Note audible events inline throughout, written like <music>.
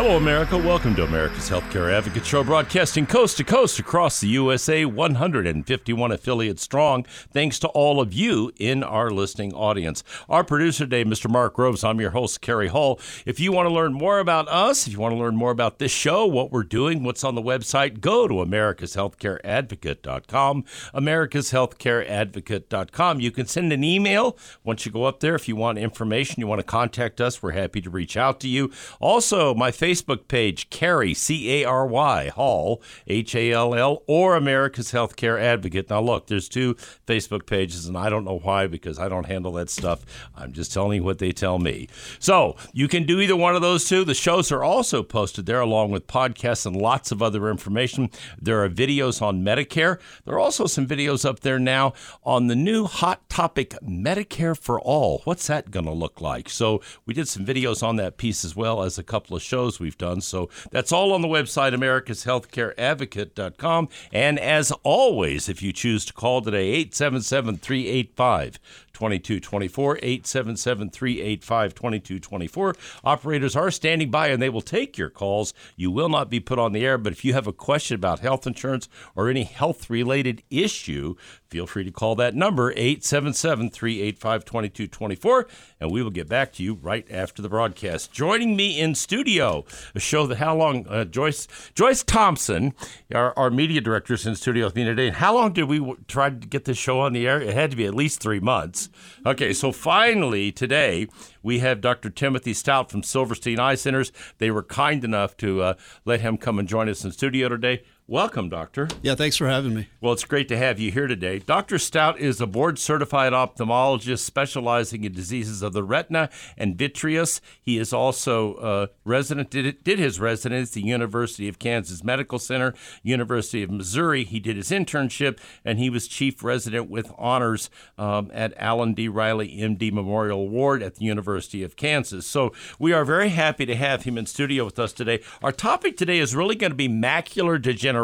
Hello, America. Welcome to America's Healthcare Advocate Show, broadcasting coast to coast across the USA, 151 affiliates strong. Thanks to all of you in our listening audience. Our producer today, Mr. Mark Groves. I'm your host, Cary Hall. If you want to learn more about us, if you want to learn more about this show, what we're doing, what's on the website, go to americashealthcareadvocate.com. Americashealthcareadvocate.com. You can send an email once you go up there if you want information, you want to contact us. We're happy to reach out to you. Also, my Facebook page, Cary, C A R Y, Hall, H A L L, or America's Healthcare Advocate. Now, look, there's two Facebook pages, and I don't know why because I don't handle that stuff. I'm just telling you what they tell me. So, you can do either one of those two. The shows are also posted there along with podcasts and lots of other information. There are videos on Medicare. There are also some videos up there now on the new hot topic, Medicare for All. What's that going to look like? So, we did some videos on that piece as well as a couple of shows we've done. So, that's all on the website, americashealthcareadvocate.com. And as always, if you choose to call today, 877 385 2224 877 385 2224. Operators are standing by and they will take your calls. You will not be put on the air, but if you have a question about health insurance or any health related issue, feel free to call that number 877 385 2224 and we will get back to you right after the broadcast. Joining me in studio, a show that how long uh, Joyce Joyce Thompson, our, our media director, is in studio with me today. How long did we w- try to get this show on the air? It had to be at least three months. Okay, so finally today we have Dr. Timothy Stout from Silverstein Eye Centers. They were kind enough to uh, let him come and join us in studio today. Welcome, Doctor. Yeah, thanks for having me. Well, it's great to have you here today. Dr. Stout is a board certified ophthalmologist specializing in diseases of the retina and vitreous. He is also uh, resident, did, did his residency at the University of Kansas Medical Center, University of Missouri. He did his internship, and he was chief resident with honors um, at Allen D. Riley MD Memorial Ward at the University of Kansas. So we are very happy to have him in studio with us today. Our topic today is really going to be macular degeneration.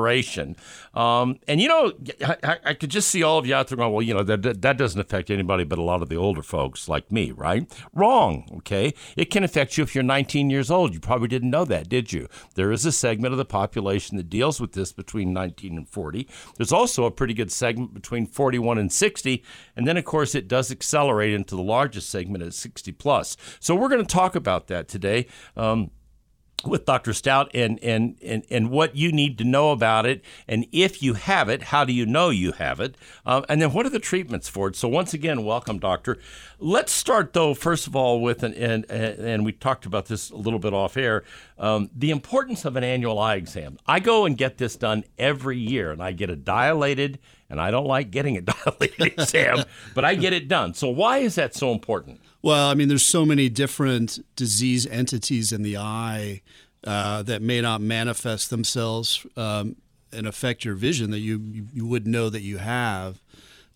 Um, and you know, I, I- could just see all of you out there going, well, you know, that, that that doesn't affect anybody but a lot of the older folks like me, right? Wrong, okay? It can affect you if you're 19 years old. You probably didn't know that, did you? There is a segment of the population that deals with this between 19 and 40. There's also a pretty good segment between 41 and 60. And then, of course, it does accelerate into the largest segment at 60 plus. So we're going to talk about that today. Um, with Dr. Stout and, and, and, and what you need to know about it. And if you have it, how do you know you have it? Uh, and then what are the treatments for it? So, once again, welcome, Doctor. Let's start, though, first of all, with, an, and, and, and we talked about this a little bit off air, um, the importance of an annual eye exam. I go and get this done every year, and I get a dilated, and I don't like getting a dilated exam, but I get it done. So, why is that so important? Well, I mean, there's so many different disease entities in the eye uh, that may not manifest themselves um, and affect your vision that you, you, would know that you have.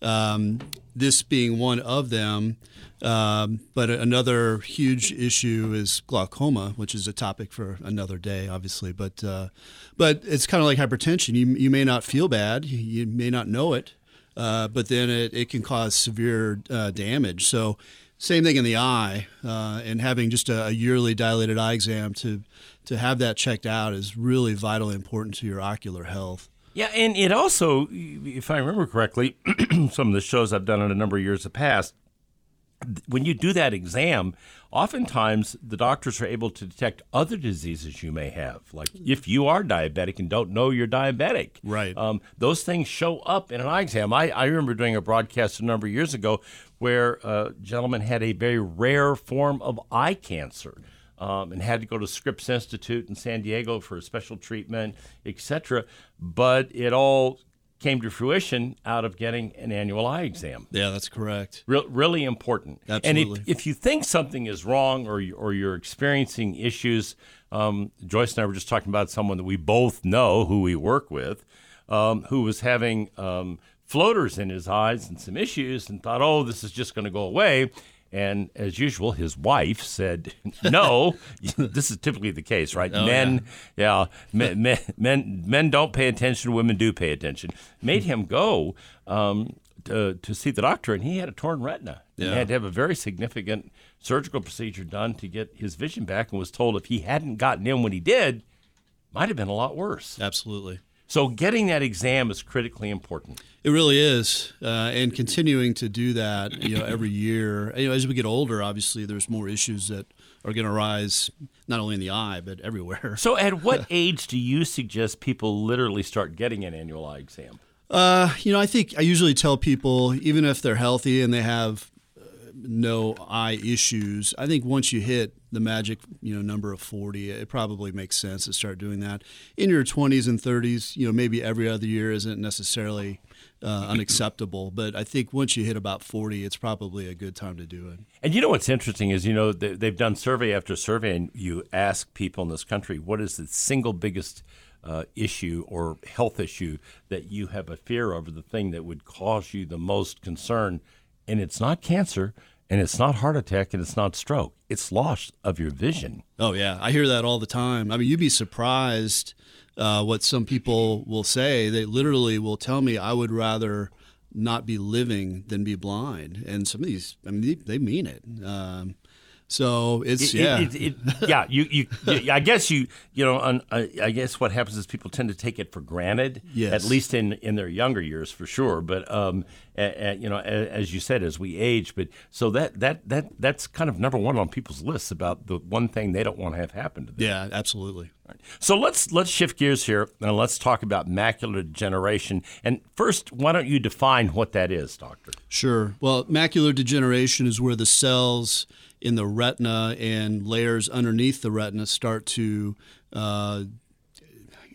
Um, this being one of them. Um, but another huge issue is glaucoma, which is a topic for another day, obviously. But uh, but it's kind of like hypertension. You you may not feel bad, you, may not know it, uh, but then it, it can cause severe uh, damage. So same thing in the eye, uh, and having just a, a yearly dilated eye exam to to have that checked out is really vitally important to your ocular health. Yeah, and it also, if I remember correctly, <clears throat> some of the shows I've done in a number of years have passed, when you do that exam, oftentimes the doctors are able to detect other diseases you may have. Like if you are diabetic and don't know you're diabetic. Right. Um, those things show up in an eye exam. I, I remember doing a broadcast a number of years ago where a gentleman had a very rare form of eye cancer. Um, and had to go to Scripps Institute in San Diego for a special treatment, etc. But it all came to fruition out of getting an annual eye exam. Yeah, that's correct. Re- really important. Absolutely. And if, if you think something is wrong or, you, or you're experiencing issues, um, Joyce and I were just talking about someone that we both know who we work with um, who was having um, floaters in his eyes and some issues and thought, oh, this is just going to go away. And as usual, his wife said, <laughs> "No, <laughs> this is typically the case, right? Oh, men, yeah, men, men, men, men don't pay attention. Women do pay attention." Made him go um, to, to see the doctor, and he had a torn retina. He had to have a very significant surgical procedure done to get his vision back, and was told if he hadn't gotten in when he did, might have been a lot worse. Absolutely. So getting that exam is critically important. It really is, uh, and continuing to do that, you know, every year. You know, as we get older, obviously, there's more issues that are going to arise, not only in the eye but everywhere. So, at <laughs> what age do you suggest people literally start getting an annual eye exam? Uh, you know, I think I usually tell people, even if they're healthy and they have no eye issues, I think once you hit the magic, you know, number of 40, it probably makes sense to start doing that. In your 20s and 30s, you know, maybe every other year isn't necessarily uh, unacceptable, but I think once you hit about 40, it's probably a good time to do it. And you know what's interesting is, you know, they- they've done survey after survey, and you ask people in this country, what is the single biggest uh, issue or health issue that you have a fear over, the thing that would cause you the most concern? And it's not cancer, and it's not heart attack, and it's not stroke. It's loss of your vision. Oh yeah, I hear that all the time. I mean, you'd be surprised uh, what some people will say. They literally will tell me, "I would rather not be living than be blind." And some of these, I mean, they, they mean it. Um, so it's It- yeah, it- it- <laughs> yeah. You, you, you- I guess you, you know, un- I, I guess what happens is people tend to take it for granted. Yes. At least in in their younger years, for sure. But um, a, a- you know, a, as you said, as we age, but so that that that that's kind of number one on people's lists about the one thing they don't want to have happen to them. yeah, absolutely. So let's let's shift gears here and let's talk about macular degeneration. And first, why don't you define what that is, doctor? Sure. Well, macular degeneration is where the cells in the retina and layers underneath the retina start to uh,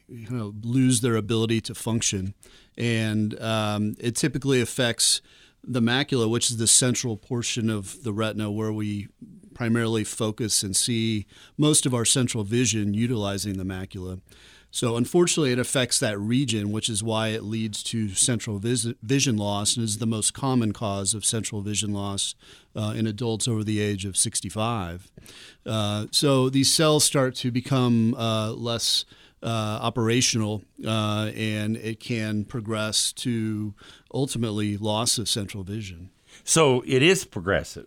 you know lose their ability to function, and um, it typically affects the macula, which is the central portion of the retina where we primarily focus and see most of our central vision utilizing the macula. So, unfortunately, it affects that region, which is why it leads to central vis- vision loss and is the most common cause of central vision loss uh, in adults over the age of 65. Uh, so, these cells start to become uh, less uh, operational uh, and it can progress to ultimately loss of central vision. So it is progressive.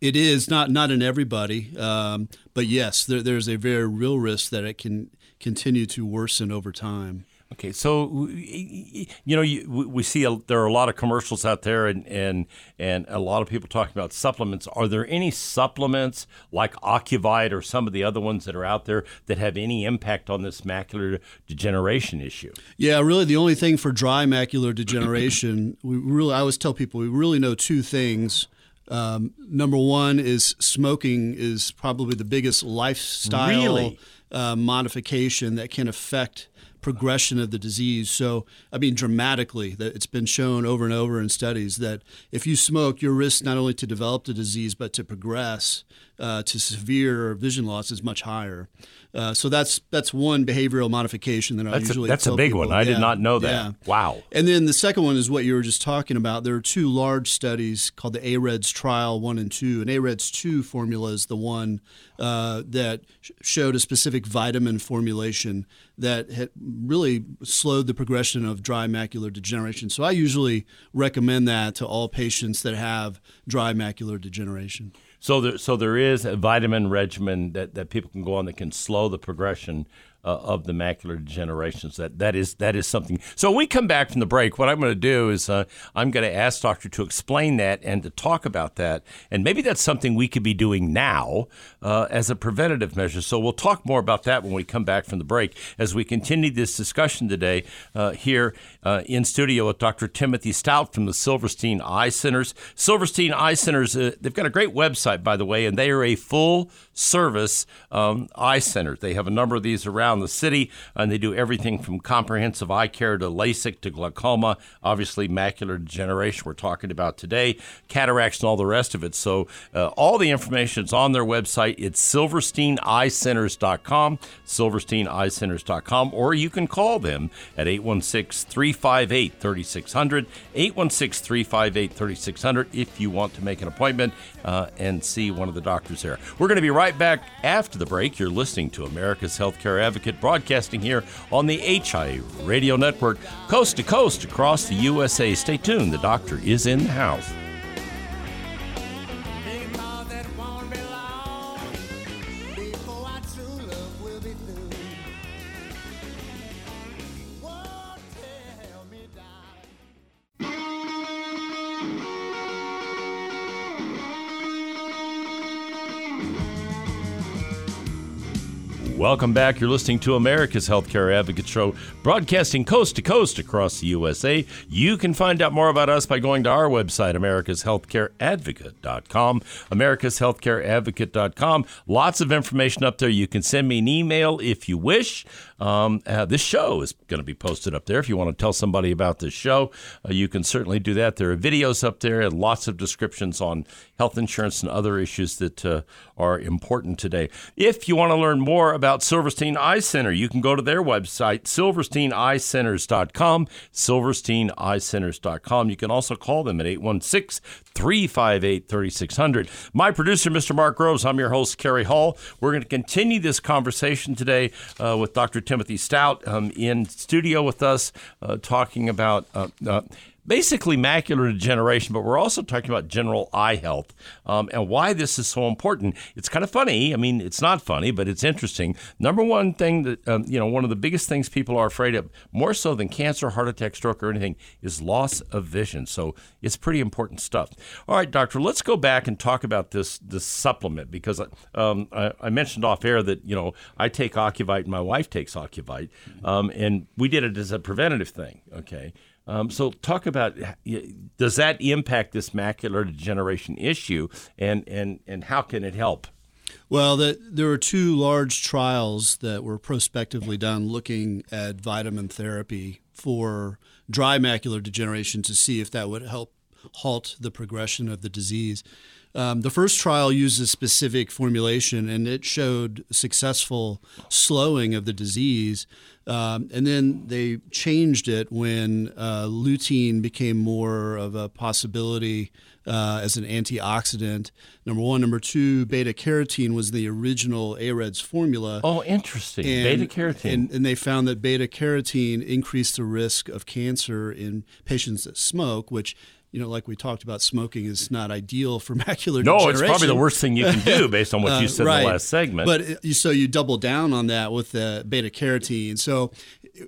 It is not not in everybody, um, but yes, there, there's a very real risk that it can continue to worsen over time. Okay, so you know, you, we see a, there are a lot of commercials out there, and, and and a lot of people talking about supplements. Are there any supplements like Ocuvite or some of the other ones that are out there that have any impact on this macular degeneration issue? Yeah, really, the only thing for dry macular degeneration, <clears throat> we really, I always tell people, we really know two things. Um, number one is smoking is probably the biggest lifestyle Really? Uh, modification that can affect progression of the disease. So, I mean, dramatically, that it's been shown over and over in studies that if you smoke, your risk not only to develop the disease but to progress uh, to severe vision loss is much higher. Uh, so that's that's one behavioral modification that I That's a, usually that's a big people. one. I did not know that. yeah. Wow. And then the second one is what you were just talking about. There are two large studies called the AREDS trial one and two. And AREDS two formula is the one uh, that sh- showed a specific vitamin formulation that had really slowed the progression of dry macular degeneration. So I usually recommend that to all patients that have dry macular degeneration. So there, so there is a vitamin regimen that, that people can go on that can slow the progression uh, of the macular degenerations. That that is that is something. So when we come back from the break, what I'm going to do is uh, I'm going to ask Doctor to explain that and to talk about that, and maybe that's something we could be doing now uh, as a preventative measure. So we'll talk more about that when we come back from the break as we continue this discussion today uh, here uh, in studio with Dr. Timothy Stout from the Silverstein Eye Centers. Silverstein Eye Centers, uh, they've got a great website, by the way, and they are a full service um, eye center. They have a number of these around the city, and they do everything from comprehensive eye care to LASIK to glaucoma, obviously macular degeneration we're talking about today, cataracts, and all the rest of it. So uh, all the information is on their website. It's silversteineyecenters.com, silversteineyecenters.com, or you can call them at 816 358 3600, 816 358 3600 if you want to make an appointment uh, and see one of the doctors there. We're going to be right back after the break. You're listening to America's Healthcare Advocate broadcasting here on the HIA Radio Network, coast to coast across the USA. Stay tuned. The doctor is in the house. Welcome back. You're listening to America's Healthcare Advocate Show, broadcasting coast to coast across the USA. You can find out more about us by going to our website, americashealthcareadvocate.com. Americashealthcareadvocate.com. Lots of information up there. You can send me an email if you wish. Um, uh, this show is going to be posted up there. If you want to tell somebody about this show, uh, you can certainly do that. There are videos up there and lots of descriptions on health insurance and other issues that uh, are important today. If you want to learn more about Silverstein Eye Center, you can go to their website, silversteineyecenters.com, silversteineyecenters.com. You can also call them at 816 358 3600. My producer, Mr. Mark Groves, I'm your host, Cary Hall. We're going to continue this conversation today uh, with Dr. Timothy Stout um, in studio with us, uh, talking about uh, uh, basically macular degeneration, but we're also talking about general eye health um, and why this is so important. It's kind of funny. I mean, it's not funny, but it's interesting. Number one thing that, um, you know, one of the biggest things people are afraid of, more so than cancer, heart attack, stroke, or anything, is loss of vision. So it's pretty important stuff. All right, doctor, let's go back and talk about this, this supplement because um, I, I, mentioned off air that, you know, I take Ocuvite and my wife takes Ocuvite, um, and we did it as a preventative thing, okay? Um, so, talk about does that impact this macular degeneration issue, and and and how can it help? Well, the, there were two large trials that were prospectively done looking at vitamin therapy for dry macular degeneration to see if that would help halt the progression of the disease. Um, the first trial used a specific formulation and it showed successful slowing of the disease. Um, and then they changed it when uh, lutein became more of a possibility uh, as an antioxidant. Number one. Number two, beta carotene was the original AREDS formula. Oh, interesting. beta carotene. And, and, they found that beta carotene increased the risk of cancer in patients that smoke, which you know, like we talked about, smoking is not ideal for <laughs> macular no, degeneration. No, it's probably the worst thing you can do based on what you said uh, right. in the last segment. But uh, so you double down on that with the beta carotene. So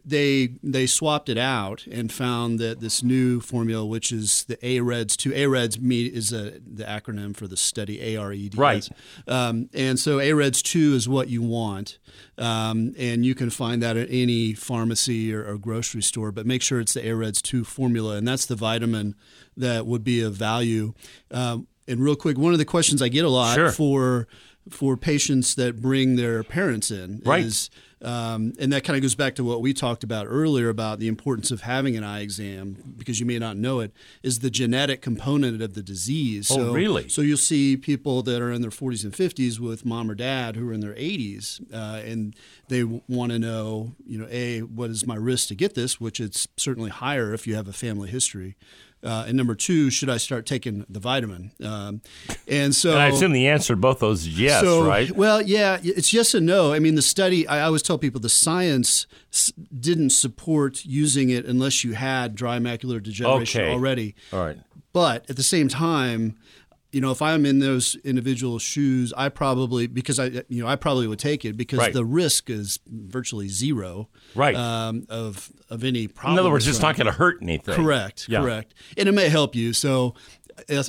they they swapped it out and found that this new formula, which is the AREDS two, AREDS me is a, the acronym for the study AREDS. Right. Um, and so AREDS two is what you want, um, and you can find that at any pharmacy or, or grocery store. But make sure it's the AREDS two formula, and that's the vitamin that would be of value. Um, and real quick, one of the questions I get a lot sure. for for patients that bring their parents in right. is um, and that kind of goes back to what we talked about earlier about the importance of having an eye exam because you may not know it is the genetic component of the disease. Oh, so, really? So you'll see people that are in their 40s and 50s with mom or dad who are in their 80s, uh, and they want to know, you know, a what is my risk to get this, which it's certainly higher if you have a family history. Uh, and number two, should I start taking the vitamin? Um, and so and I assume the answer to both those is yes, so, right? Well, yeah, it's yes and no. I mean, the study, I always tell people the science didn't support using it unless you had dry macular degeneration okay. already. All right. But at the same time, you know, if I'm in those individual shoes, I probably because I you know I probably would take it because Right. the risk is virtually zero, Right. Um, of of any problem. In other words, it's not going to hurt anything. Correct, Yeah. correct, and it may help you. So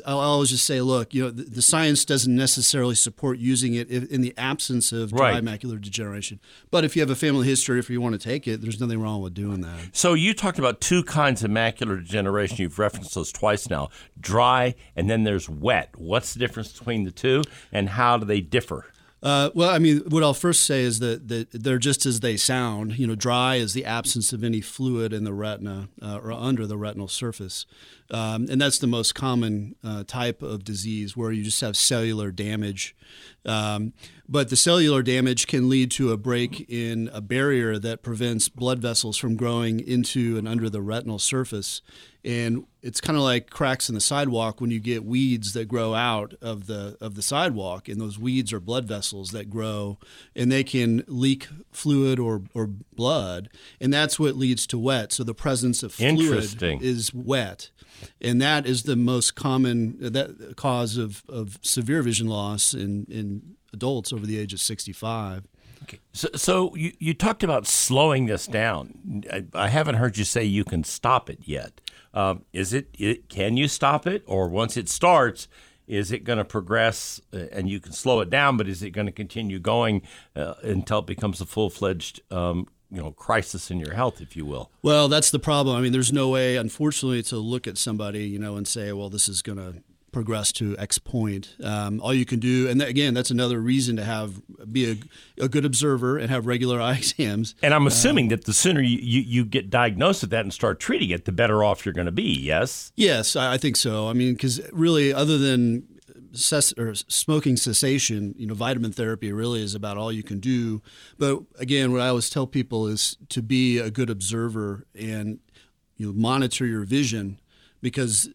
I'll always just say, look, you know, the, the science doesn't necessarily support using it if, in the absence of dry Right. macular degeneration. But if you have a family history, if you want to take it, there's nothing wrong with doing that. So you talked about two kinds of macular degeneration. You've referenced those twice now: dry, and then there's wet. What's the difference between the two, and how do they differ? Uh, well, I mean, what I'll first say is that, that they're just as they sound. You know, dry is the absence of any fluid in the retina uh, or under the retinal surface. Um, and that's the most common uh, type of disease where you just have cellular damage. Um, but the cellular damage can lead to a break in a barrier that prevents blood vessels from growing into and under the retinal surface. And it's kind of like cracks in the sidewalk when you get weeds that grow out of the of the sidewalk, and those weeds are blood vessels that grow, and they can leak fluid or, or blood, and that's what leads to wet. So the presence of fluid is wet, and that is the most common that cause of, of severe vision loss in in adults over the age of sixty five. So, so you, you talked about slowing this down. I, I haven't heard you say you can stop it yet. Um, is it, it? Can you stop it, or once it starts, is it going to progress uh, and you can slow it down? But is it going to continue going uh, until it becomes a full fledged, um, you know, crisis in your health, if you will? Well, that's the problem. I mean, there's no way, unfortunately, to look at somebody, you know, and say, well, this is going to progress to X point. Um, all you can do, and that, again, that's another reason to have be a, a good observer and have regular <laughs> eye exams. And I'm assuming that the sooner you, you, you get diagnosed with that and start treating it, the better off you're going to be. Yes. Yes, I, I think so. I mean, because really, other than or smoking cessation, you know, vitamin therapy really is about all you can do. But again, what I always tell people is to be a good observer and you know, monitor your vision because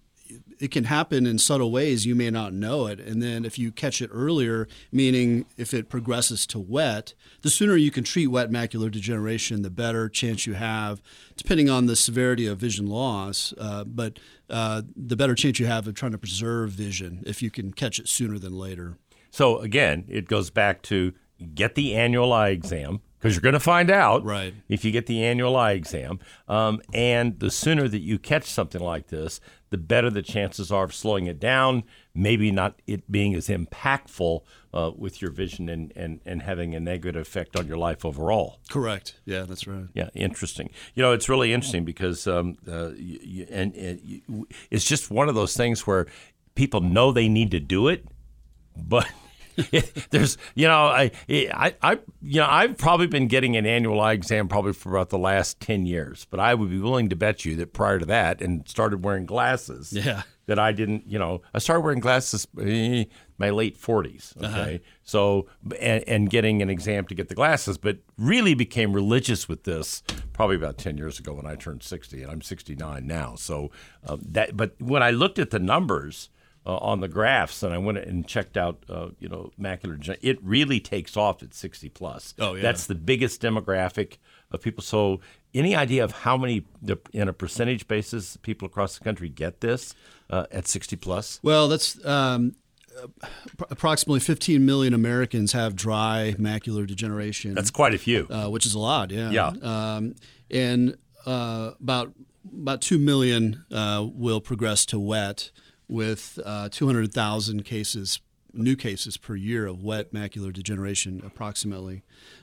it can happen in subtle ways you may not know it and then if you catch it earlier meaning if it progresses to wet the sooner you can treat wet macular degeneration the better chance you have depending on the severity of vision loss uh, but uh, the better chance you have of trying to preserve vision if you can catch it sooner than later So again, it goes back to get the annual eye exam because you're going to find out Right. if you get the annual eye exam. Um, and the sooner that you catch something like this, the better the chances are of slowing it down. Maybe not it being as impactful uh, with your vision and, and, and having a negative effect on your life overall. correct yeah that's right Yeah, interesting. You know, it's really interesting because, um, uh, you, you, and, and you, it's just one of those things where people know they need to do it, but <laughs> there's, you know, I, I, I, you know, I've probably been getting an annual eye exam probably for about the last ten years, but I would be willing to bet you that prior to that, and started wearing glasses. Yeah. That I didn't, you know, I started wearing glasses eh, my late 40s. Okay. So, and, and getting an exam to get the glasses, but really became religious with this probably about 10 years ago when I turned 60, and I'm 69 now. So, um, that, but when I looked at the numbers, uh, on the graphs, and I went and checked out, uh, you know, macular. degeneration. It really takes off at 60 plus. Oh, yeah. That's the biggest demographic of people. So, any idea of how many, in a percentage basis, people across the country get this uh, at 60 plus? Well, that's um, uh, approximately 15 million Americans have dry macular degeneration. That's quite a few. uh, which is a lot. Yeah. Yeah. Um, and uh, about about two million uh, will progress to wet, with uh, 200,000 cases, new cases per year of wet macular degeneration, approximately.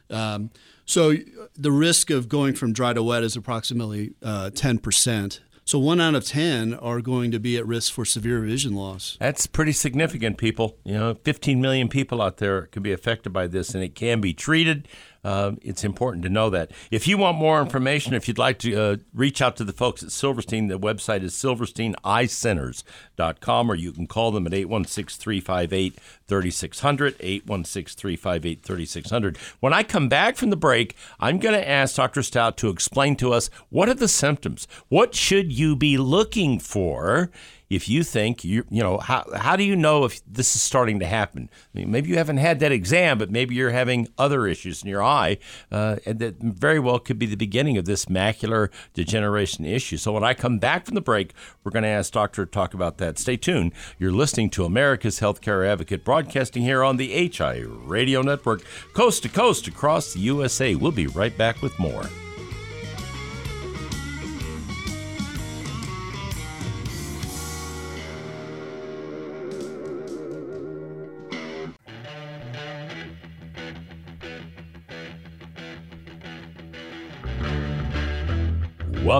Um, so the risk of going from dry to wet is approximately uh, 10%. So one out of 10 are going to be at risk for severe vision loss. That's pretty significant, people. You know, 15 million people out there can be affected by this, and it can be treated. Um, it's important to know that. If you want more information, if you'd like to uh, reach out to the folks at Silverstein, the website is silversteineyecenters.com, or you can call them at 816 358 3600. 816 358 3600. When I come back from the break, I'm going to ask Dr. Stout to explain to us what are the symptoms? What should you be looking for if you think you you know how how do you know if this is starting to happen? I mean, maybe you haven't had that exam, but maybe you're having other issues in your eye, uh, and that very well could be the beginning of this macular degeneration issue. So when I come back from the break, we're going to ask Doctor to talk about that. Stay tuned. You're listening to America's Healthcare Advocate, broadcasting here on the HI Radio Network, coast to coast across the USA. We'll be right back with more.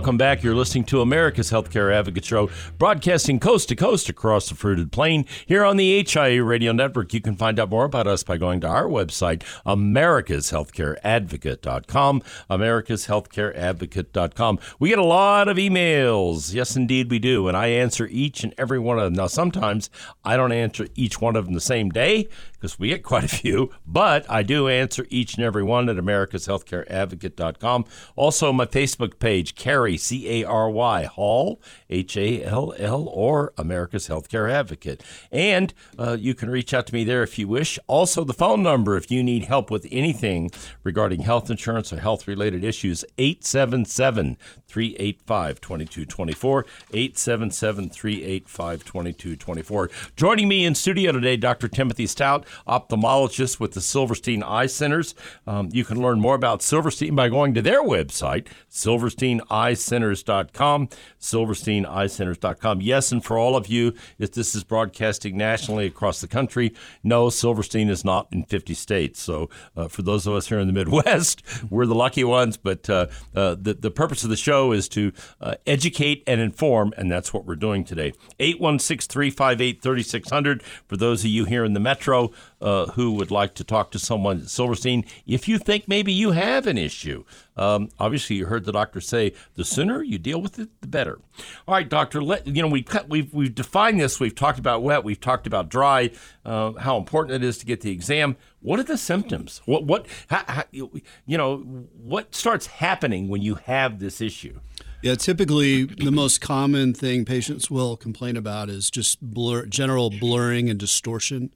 Welcome back. You're listening to America's Healthcare Advocate Show, broadcasting coast to coast across the fruited plain here on the HIA Radio Network. You can find out more about us by going to our website, americashealthcareadvocate.com, americashealthcareadvocate.com. We get a lot of emails. Yes, indeed, we do. And I answer each and every one of them. Now, sometimes I don't answer each one of them the same day because we get quite a few, but I do answer each and every one at americashealthcareadvocate.com. Also, my Facebook page, Cary, C A R Y, Hall, H A L L, or America's Healthcare Advocate. And uh, you can reach out to me there if you wish. Also, the phone number if you need help with anything regarding health insurance or health related issues, 877 385 2224. 877 385 2224. Joining me in studio today, Dr. Timothy Stout, ophthalmologist with the Silverstein Eye Centers. Um, you can learn more about Silverstein by going to their website, silversteineyecenters.com. Silversteineyecenters.com. Yes, and for all of you, if this is broadcasting nationally across the country, no, Silverstein is not in 50 states. So uh, for those of us here in the Midwest, <laughs> we're the lucky ones. But uh, uh, the, the purpose of the show is to uh, educate and inform, and that's what we're doing today. 816 358 3600 for those of you here in the metro uh, who would like to talk to someone at Silverstein. If you think maybe you have an issue, um, obviously you heard the doctor say the sooner you deal with it, the better. All right, doctor. Let you know we cut, we've we've defined this. We've talked about wet. We've talked about dry. Uh, how important it is to get the exam. What are the symptoms? What what how, how, you know what starts happening when you have this issue? Yeah, typically the most common thing patients will complain about is just blur, general blurring and distortion.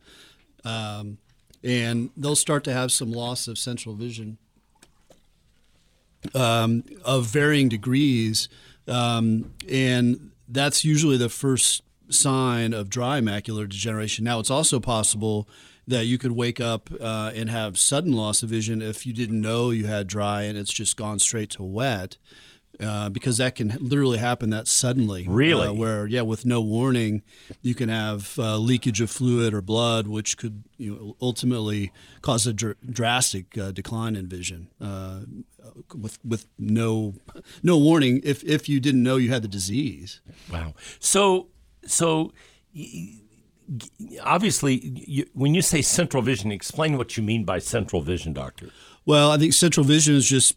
Um, and they'll start to have some loss of central vision um, of varying degrees. Um, and that's usually the first sign of dry macular degeneration. Now, it's also possible that you could wake up uh, and have sudden loss of vision if you didn't know you had dry and it's just gone straight to wet. Uh, because that can literally happen that suddenly. Really? Uh, where, yeah, with no warning, you can have uh, leakage of fluid or blood, which could you know, ultimately cause a dr- drastic uh, decline in vision. Uh, with with no no warning, if if you didn't know you had the disease. Wow. So so obviously, you, when you say central vision, explain what you mean by central vision, doctor. Well, I think central vision is just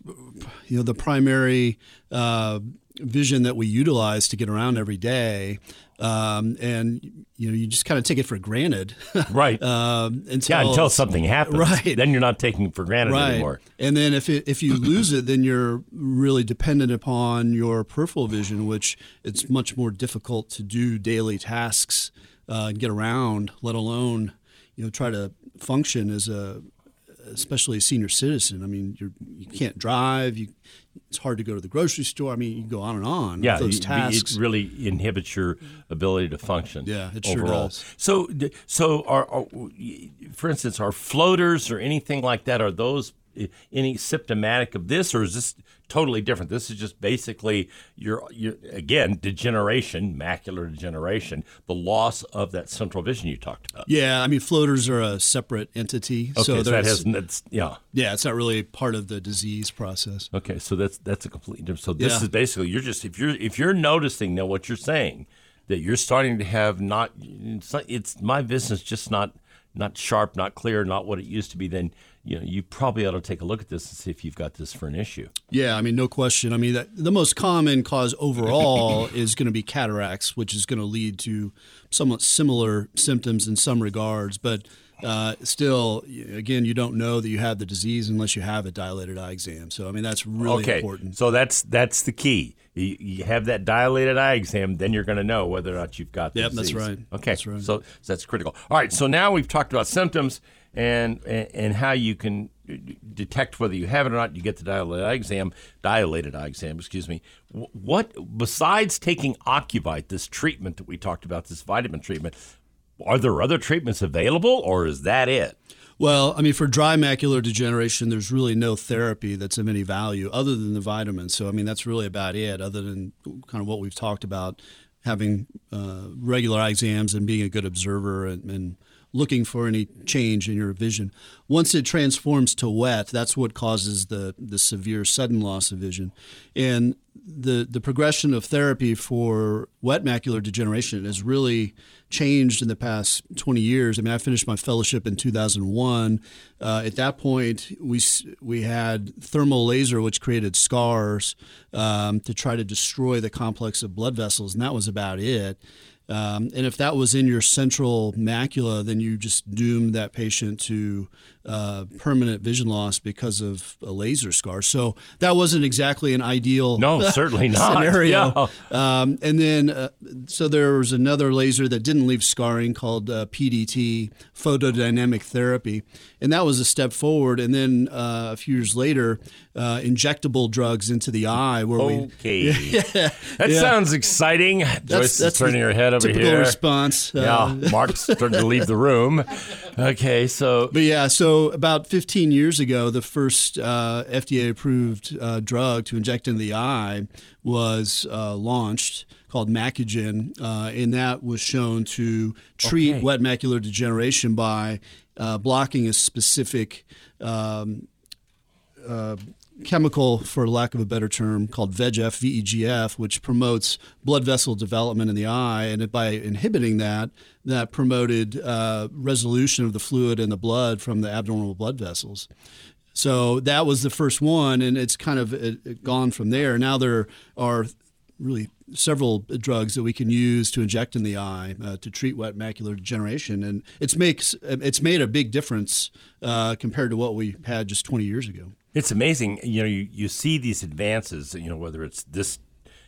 you know the primary uh, vision that we utilize to get around every day. Um, and you know you just kind of take it for granted, <laughs> right? um, until, yeah, until something happens, right? Then you're not taking it for granted right. anymore. And then if it, if you lose it, then you're really dependent upon your peripheral vision, which it's much more difficult to do daily tasks uh, and get around, let alone you know try to function as a especially a senior citizen. I mean, you're, you can't drive. You, it's hard to go to the grocery store. I mean, you can go on and on. Yeah, those it, tasks it really inhibits your ability to function. Yeah, it overall. sure does. So, so are, are, for instance, are floaters or anything like that? Are those any symptomatic of this, or is this totally different? This is just basically your, your again degeneration, macular degeneration, the loss of that central vision you talked about. Yeah, I mean floaters are a separate entity, okay, so, so that has that's, yeah, yeah, it's not really part of the disease process. Okay, so that's that's a completely different. So this Yeah. is basically you're just if you're if you're noticing now what you're saying that you're starting to have not it's, not- it's my business just not not sharp, not clear, not what it used to be. Then you know you probably ought to take a look at this and see if you've got this for an issue. Yeah, I mean, no question. I mean, that, the most common cause overall <laughs> is going to be cataracts, which is going to lead to somewhat similar symptoms in some regards. But uh, still, again, you don't know that you have the disease unless you have a dilated eye exam. So, I mean, that's really okay, important. so that's that's the key. You, you have that dilated eye exam, then you're going to know whether or not you've got the Yep, that's right. Okay, That's right. so, so that's critical. All right, so now we've talked about symptoms and and, and how you can detect whether you have it or not. You get the dilated eye exam, dilated eye exam, excuse me. What besides taking Ocuvite, this treatment that we talked about, this vitamin treatment, are there other treatments available, or is that it? Well, I mean, for dry macular degeneration, there's really no therapy that's of any value other than the vitamins. So, I mean, that's really about it, other than kind of what we've talked about having uh, regular exams and being a good observer and, and looking for any change in your vision. Once it transforms to wet, that's what causes the, the severe sudden loss of vision. And the, the progression of therapy for wet macular degeneration has really changed in the past 20 years. I mean, I finished my fellowship in 2001. Uh, at that point, we we had thermal laser, which created scars um, to try to destroy the complex of blood vessels, and that was about it. Um, and if that was in your central macula, then you just doomed that patient to uh, permanent vision loss because of a laser scar. So that wasn't exactly an ideal No, certainly <laughs> not. scenario. Yeah. Um, and then, uh, so there was another laser that didn't leave scarring called uh, PDT, photodynamic therapy. And that was a step forward. And then uh, a few years later, uh, injectable drugs into the eye where we. Okay, <laughs> that Yeah. sounds exciting. Joyce is turning her head over typical here. response. Yeah, Uh, Mark's starting to leave the room. <laughs> Okay, so But yeah, so about 15 years ago, the first uh, FDA approved uh, drug to inject in the eye was uh, launched called Macugen, uh, and that was shown to treat Okay. wet macular degeneration by uh, blocking a specific um, uh, chemical, for lack of a better term, called VEGF, VEGF, which promotes blood vessel development in the eye. And by inhibiting that, that promoted uh, resolution of the fluid in the blood from the abnormal blood vessels. So that was the first one, and it's kind of it, it gone from there. Now there are really several drugs that we can use to inject in the eye uh, to treat wet macular degeneration, and it's makes it's made a big difference uh, compared to what we had just 20 years ago. It's amazing. You know, you, you see these advances. You know, whether it's this,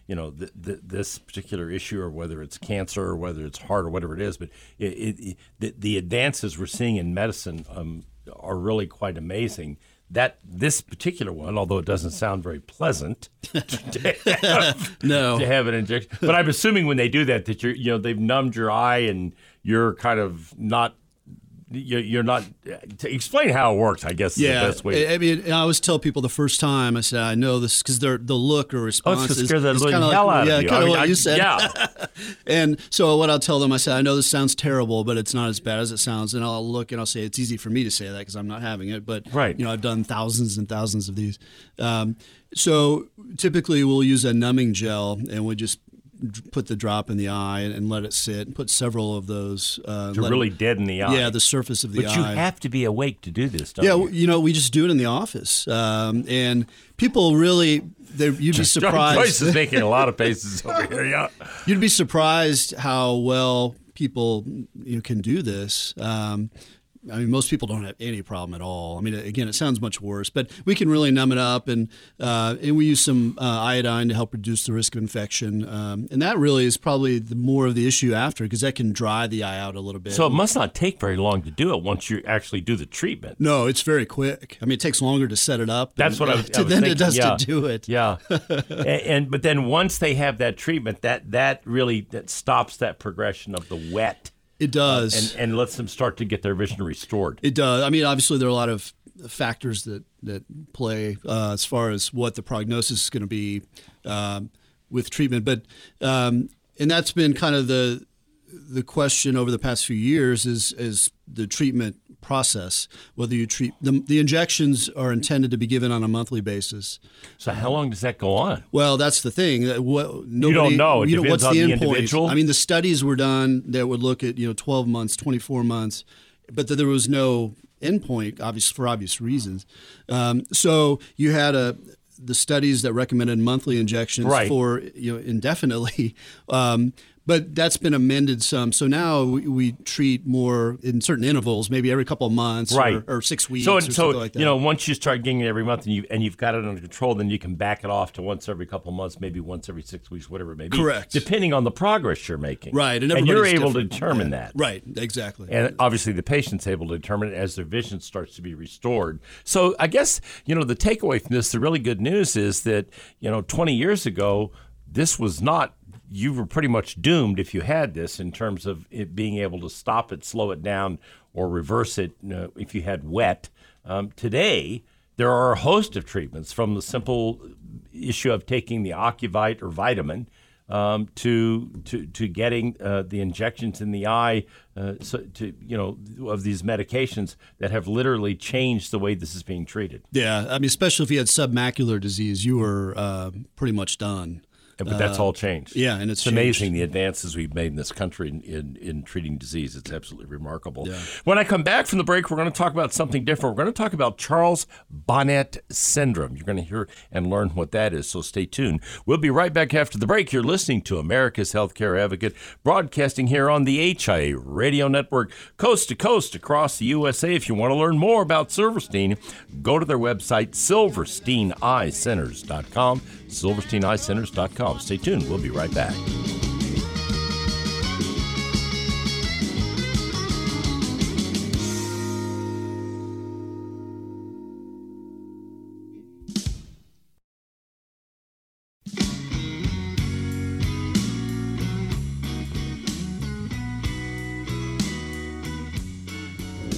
you know, th- th- this particular issue, or whether it's cancer, or whether it's heart, or whatever it is. But it, it, it, the, the advances we're seeing in medicine um, are really quite amazing. That this particular one, although it doesn't sound very pleasant, <laughs> to have, <laughs> No. to have an injection. But I'm assuming when they do that, that you're, you know, they've numbed your eye and you're kind of not. You're you're not. To explain how it works, I guess, is the best way. I I mean, I always tell people the first time I said I know this because they're the look or Oh, response to is, scare the is kinda hell like, out yeah, of kind I of mean, what I- you said. Yeah. <laughs> And so what I'll tell them, I say I know this sounds terrible, but it's not as bad as it sounds. And I'll look and I'll say it's easy for me to say that because I'm not having it, but Right. you know I've done thousands and thousands of these. Um, so typically we'll use a numbing gel and we just put the drop in the eye and, and let it sit. and Put several of those uh, to really it- deaden the eye. yeah the surface of the but eye. you have to be awake to do this, Yeah, you? you know, we just do it in the office, um, and people really, they, you'd be Joyce surprised. is <laughs> making a lot of faces over here. Yeah. you'd be surprised how well people you know, can do this. Um, I mean, most people don't have any problem at all. I mean, again, it sounds much worse, but we can really numb it up, and uh, and we use some uh, iodine to help reduce the risk of infection, um, and that really is probably the more of the issue after because that can dry the eye out a little bit. So it must not take very long to do it once you actually do the treatment. no, it's very quick. I mean, it takes longer to set it up. That's than- what I <laughs> was, I was than thinking. it does yeah. to do it. Yeah, <laughs> and, and but then once they have that treatment, that that really that stops that progression of the wet It does. and and lets them start to get their vision restored. It does. I mean, obviously, there are a lot of factors that that play uh, as far as what the prognosis is going to be um, with treatment, but um, and that's been kind of the the question over the past few years is is the treatment process. Whether you treat the, the injections are intended to be given on a monthly basis. So how long does that go on? Well, that's the thing. What, nobody, know. It you know, what's on the the endpoint? I mean, the studies were done that would look at you know 12 months, 24 months, but that there was no endpoint, obvious for obvious reasons. Um, so you had a the studies that recommended monthly injections Right. for you know indefinitely. <laughs> Um, but that's been amended some. So now we, we treat more in certain intervals, maybe every couple of months, Right. or, or six weeks, So, or so something like that. you know, once you start getting it every month and you and you've got it under control, then you can back it off to once every couple of months, maybe once every six weeks, whatever it may be. Correct. Depending on the progress you're making. right, and, and you're able to determine Yeah. that. Right, exactly. And obviously, the patient's able to determine it as their vision starts to be restored. So, I guess you know the takeaway from this, the really good news is that you know, 20 years ago, this was not. You were pretty much doomed if you had this in terms of it being able to stop it, slow it down, or reverse it you know, if you had wet. Um, today, there are a host of treatments from the simple issue of taking the Ocuvite or vitamin um, to to to getting uh, the injections in the eye, uh, so to you know of these medications that have literally changed the way this is being treated. yeah, I mean, especially if you had submacular disease, you were uh, pretty much done. But that's all changed. Uh, yeah, and it's it's amazing the advances we've made in this country in, in, in treating disease. It's absolutely remarkable. Yeah. When I come back from the break, we're going to talk about something different. We're going to talk about Charles Bonnet syndrome. You're going to hear and learn what that is, so stay tuned. We'll be right back after the break. You're listening to America's Healthcare Advocate, broadcasting here on the HIA Radio Network, coast to coast across the USA. If you want to learn more about Silverstein, go to their website, silversteineyecenters.com, silversteineyecenters.com. Stay tuned. We'll be right back.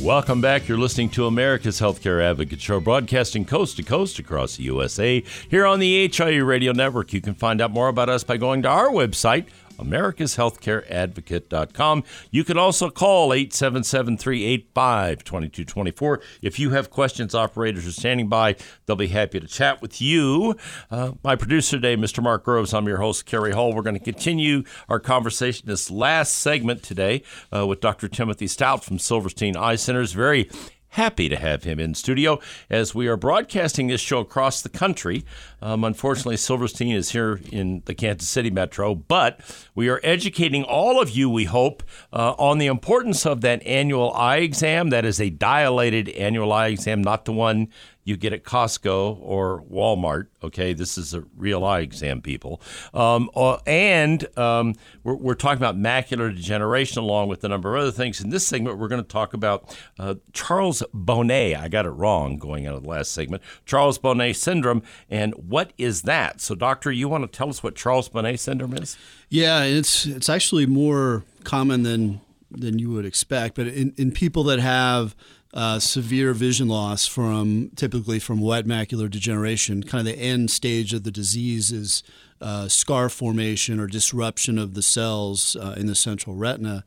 Welcome back. You're listening to America's Healthcare Advocate Show, broadcasting coast to coast across the USA. Here on the HIE Radio Network, you can find out more about us by going to our website, americashealthcareadvocate.com. You can also call 877-385-2224. If you have questions, operators are standing by. They'll be happy to chat with you. Uh, my producer today, Mr. Mark Groves. I'm your host, Cary Hall. We're going to continue our conversation this last segment today uh, with Dr. Timothy Stout from Silverstein Eye Centers. Very happy to have him in studio as we are broadcasting this show across the country. Um, unfortunately, Silverstein is here in the Kansas City metro, but we are educating all of you, we hope, uh, on the importance of that annual eye exam. That is a dilated annual eye exam, not the one you get at Costco or Walmart. Okay, this is a real eye exam, people. Um, uh, and um, we're, we're talking about macular degeneration along with a number of other things. In this segment, we're going to talk about uh, Charles Bonnet. I got it wrong going out of the last segment. Charles Bonnet syndrome, and what is that? So, doctor, you want to tell us what Charles Bonnet syndrome is? Yeah, it's it's actually more common than than you would expect. But in, in people that have uh, severe vision loss from typically from wet macular degeneration, kind of the end stage of the disease is uh, scar formation or disruption of the cells uh, in the central retina.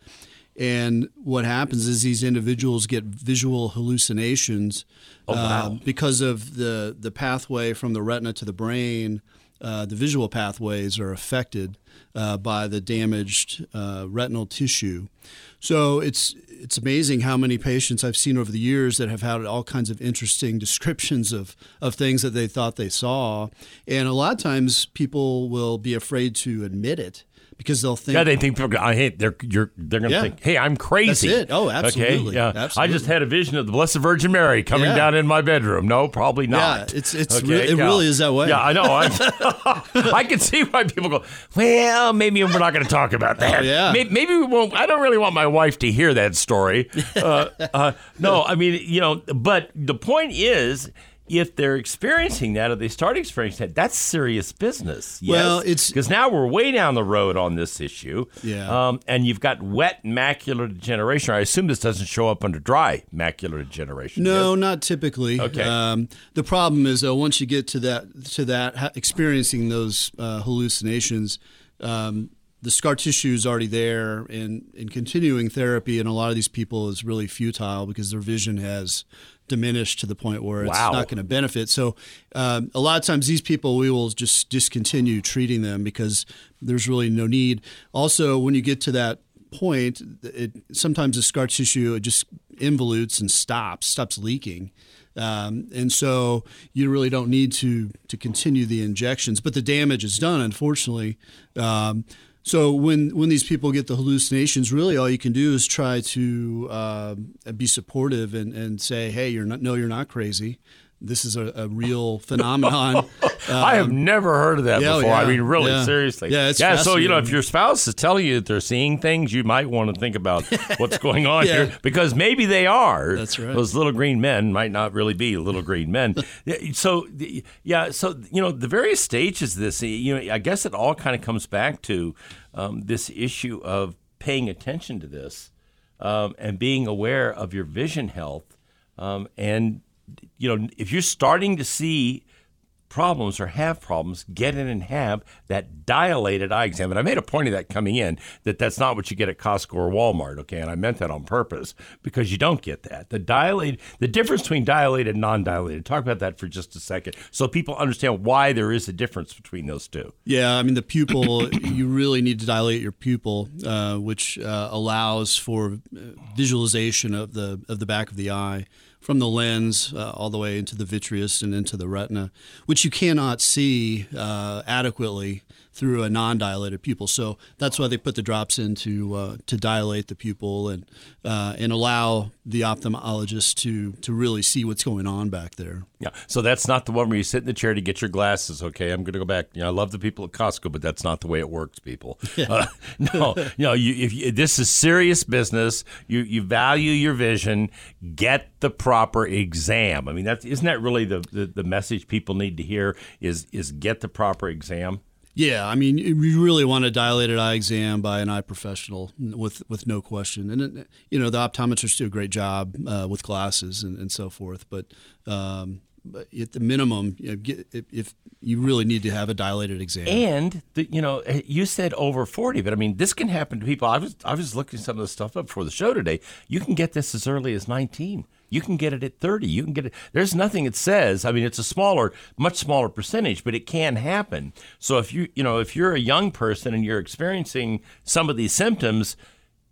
And what happens is these individuals get visual hallucinations uh, because of the, the pathway from the retina to the brain. Uh, the visual pathways are affected uh, by the damaged uh, retinal tissue. So it's it's amazing how many patients I've seen over the years that have had all kinds of interesting descriptions of, of things that they thought they saw. And a lot of times people will be afraid to admit it because they'll think Yeah, they think. I hate. They're you're. They're going to Yeah. think, "Hey, I'm crazy." That's it. Oh, Okay. absolutely. Yeah. I just had a vision of the Blessed Virgin Mary coming Yeah. down in my bedroom. No, probably not. Yeah, it's- it's Okay, re- it yeah. really is that way. Yeah, I know. I, <laughs> I can see why people go. Well, maybe we're not going to talk about that. Oh, yeah. Maybe, maybe we won't. I don't really want my wife to hear that story. <laughs> Uh, uh, no, I mean, you know. But the point is. If they're experiencing that, or they start experiencing that, that's serious business. Yes? Well, it's- because now we're way down the road on this issue. Yeah. Um, and you've got wet macular degeneration. I assume this doesn't show up under dry macular degeneration. No, yes? not typically. Okay. Um, the problem is though, once you get to that to that experiencing those uh, hallucinations, um, the scar tissue is already there, and, and continuing therapy in a lot of these people is really futile because their vision has diminished to the point where it's Wow. not going to benefit. So, um, a lot of times these people we will just discontinue treating them because there's really no need. Also, when you get to that point, it sometimes the scar tissue it just involutes and stops, stops leaking. Um, and so you really don't need to to continue the injections, but the damage is done, unfortunately. Um, So when when these people get the hallucinations, really all you can do is try to uh, be supportive and, and say, "Hey, you're not no, you're not crazy. This is a, a real <laughs> phenomenon." I have never heard of that Um, yeah, before. I mean, really, yeah. seriously. Yeah, it's yeah. So you know, if your spouse is telling you that they're seeing things, you might want to think about <laughs> what's going on Yeah. here because maybe they are. That's right. Those little green men might not really be little green men. <laughs> So yeah, so you know, the various stages of this. You know, I guess it all kind of comes back to um, this issue of paying attention to this um, and being aware of your vision health. Um, and you know, if you're starting to see problems or have problems, get in and have that dilated eye exam. And I made a point of that coming in that that's not what you get at Costco or Walmart. Okay, and I meant that on purpose because you don't get that. The dilated, the difference between dilated and non-dilated. Talk about that for just a second, so people understand why there is a difference between those two. Yeah, I mean the pupil. <coughs> you really need to dilate your pupil, uh, which uh, allows for uh, visualization of the of the back of the eye from the lens uh, all the way into the vitreous and into the retina, which you cannot see uh, adequately through a non-dilated pupil. So that's why they put the drops in to uh, to dilate the pupil and uh, and allow the ophthalmologist to to really see what's going on back there. Yeah, so that's not the one where you sit in the chair to get your glasses. Okay, I'm going to go back. You know, I love the people at Costco, but that's not the way it works, people. <laughs> Uh, <laughs> no, you know, you, if you, this is serious business, you you value your vision, get the proper exam. I mean, that's isn't that really the, the, the message people need to hear is is get the proper exam. Yeah, I mean, you really want a dilated eye exam by an eye professional, with with no question. And it, you know, the optometrists do a great job uh, with glasses and, and so forth. But, um, but at the minimum, you know, get, if, if you really need to have a dilated exam. And the, you know, eh, you said over forty, but I mean, this can happen to people. I was I was looking some of the stuff up for the show today. You can get this as early as nineteen. You can get it at thirty. You can get it. There's nothing it says. I mean, it's a smaller, much smaller percentage, but it can happen. So if you you know if you're a young person and you're experiencing some of these symptoms,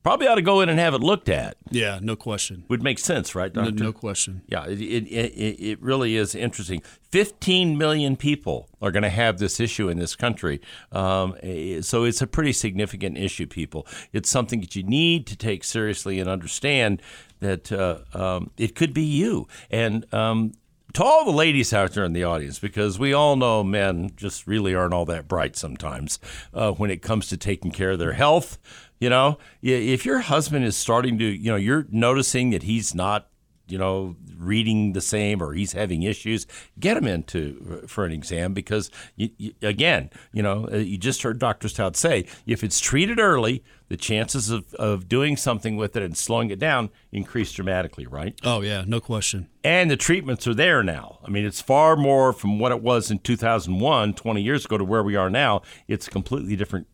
probably ought to go in and have it looked at. yeah, no question. Would make sense, right, No, doctor? no question. Yeah, it, it, it, it really is interesting. 15 million people are going to have this issue in this country. Um, eh, so it's a pretty significant issue, people. It's something that you need to take seriously and understand that uh, um, it could be you. And um, to all the ladies out there in the audience, because we all know men just really aren't all that bright sometimes uh, when it comes to taking care of their health. You know, if your husband is starting to, you know, you're noticing that he's not you know, reading the same or he's having issues, get him into uh, for an exam because, you, you, again, you know, uh, you just heard Dr. Stout say if it's treated early, the chances of, of doing something with it and slowing it down increase dramatically, right? Oh yeah, no question. And the treatments are there now. I mean, it's far more from what it was in 2001, 20 years ago, to where we are now. It's a completely different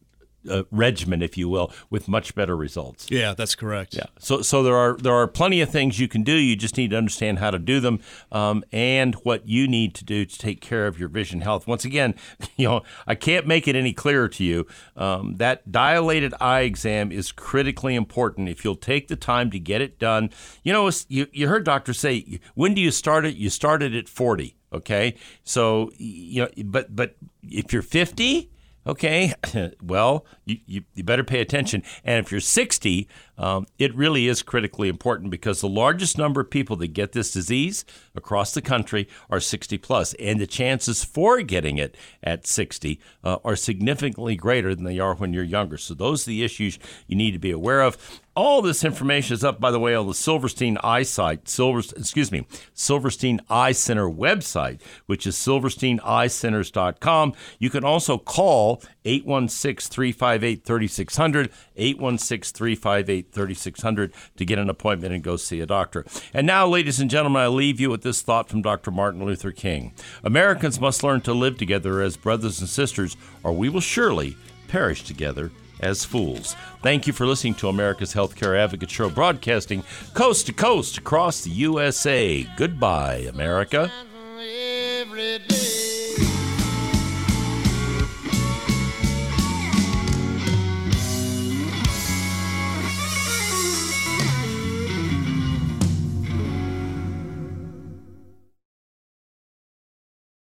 uh, regimen, if you will, with much better results. Yeah, that's correct. Yeah. So so there are there are plenty of things you can do. You just need to understand how to do them, um, and what you need to do to take care of your vision health. Once again, <laughs> you know I can't make it any clearer to you. Um, that dilated eye exam is critically important. If you'll take the time to get it done, you know you you heard doctors say when do you start it? You started at forty. Okay. So you know, but but if you're fifty. Okay, <coughs> well, you, you, you better pay attention. And if you're 60, um, it really is critically important because the largest number of people that get this disease across the country are 60 plus, and the chances for getting it at 60 uh, are significantly greater than they are when you're younger. So those are the issues you need to be aware of. All this information is up, by the way, on the Silverstein Eye site, Silver, excuse me, Silverstein Eye Center website, which is silversteineyecenters.com. You can also call 816 358 3600, 816 358 3600 to get an appointment and go see a doctor. And now, ladies and gentlemen, I leave you with this thought from Dr. Martin Luther King Americans must learn to live together as brothers and sisters, or we will surely perish together as fools. Thank you for listening to America's Healthcare Advocate Show, broadcasting coast to coast across the USA. Goodbye, America.